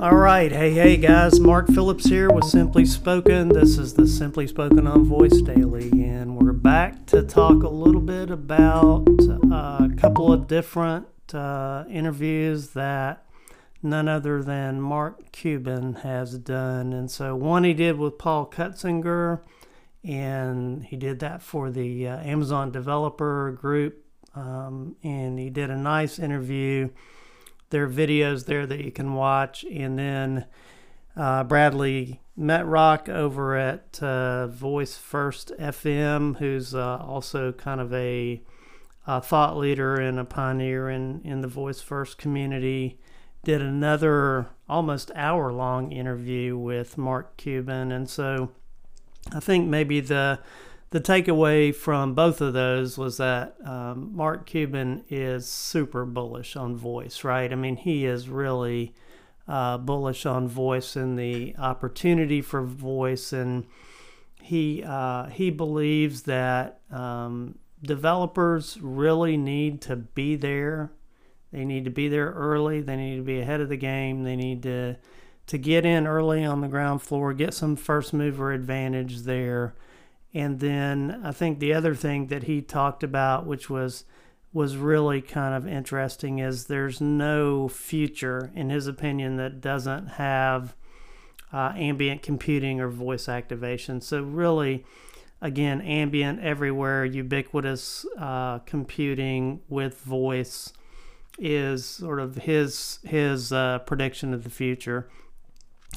All right, hey, hey, guys. Mark Phillips here with Simply Spoken. This is the Simply Spoken on Voice Daily, and we're back to talk a little bit about uh, a couple of different uh, interviews that none other than Mark Cuban has done. And so, one he did with Paul Cutsinger, and he did that for the uh, Amazon Developer Group, um, and he did a nice interview there are videos there that you can watch. And then uh, Bradley Metrock over at uh, Voice First FM, who's uh, also kind of a, a, thought leader and a pioneer in, in the Voice First community, did another almost hour long interview with Mark Cuban. And so I think maybe the the takeaway from both of those was that um, Mark Cuban is super bullish on voice, right? I mean, he is really uh, bullish on voice and the opportunity for voice, and he uh, he believes that um, developers really need to be there. They need to be there early. They need to be ahead of the game. They need to to get in early on the ground floor, get some first mover advantage there and then I think the other thing that he talked about, which was was really kind of interesting, is there's no future, in his opinion, that doesn't have uh, ambient computing or voice activation. So really, again, ambient everywhere, ubiquitous uh, computing with voice is sort of his his uh, prediction of the future,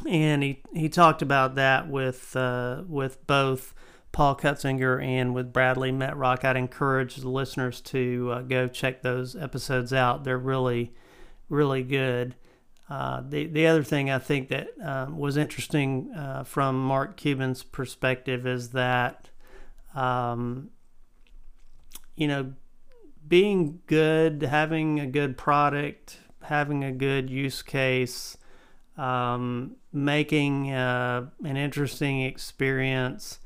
and he he talked about that with uh, with both Paul Cutsinger and with Bradley Metrock. I'd encourage the listeners to uh, go check those episodes out. They're really, really good. Uh, the the other thing I think that um, was interesting uh, from Mark Cuban's perspective is that, um, you know, being good, having a good product, having a good use case, um, making uh, an interesting experience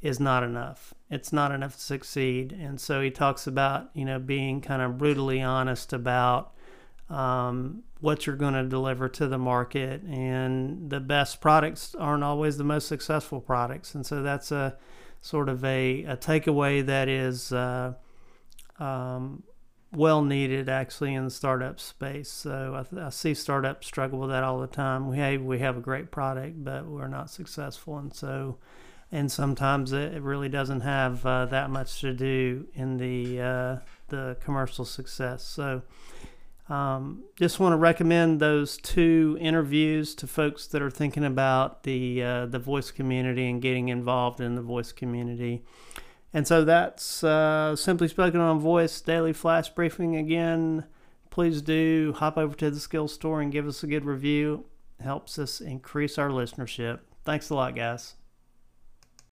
is not enough. It's not enough to succeed. And so he talks about, you know, being kind of brutally honest about um, what you're going to deliver to the market. And the best products aren't always the most successful products. And so that's a sort of a, a takeaway that is uh, um, well needed actually in the startup space. So I, I, see startups struggle with that all the time. We have, we have a great product, but we're not successful. And so, and sometimes it really doesn't have uh, that much to do in the uh, the commercial success. So, um, just want to recommend those two interviews to folks that are thinking about the uh, the voice community and getting involved in the voice community. And so that's uh, simply spoken on voice daily flash briefing again. Please do hop over to the Skills Store and give us a good review. It helps us increase our listenership. Thanks a lot, guys.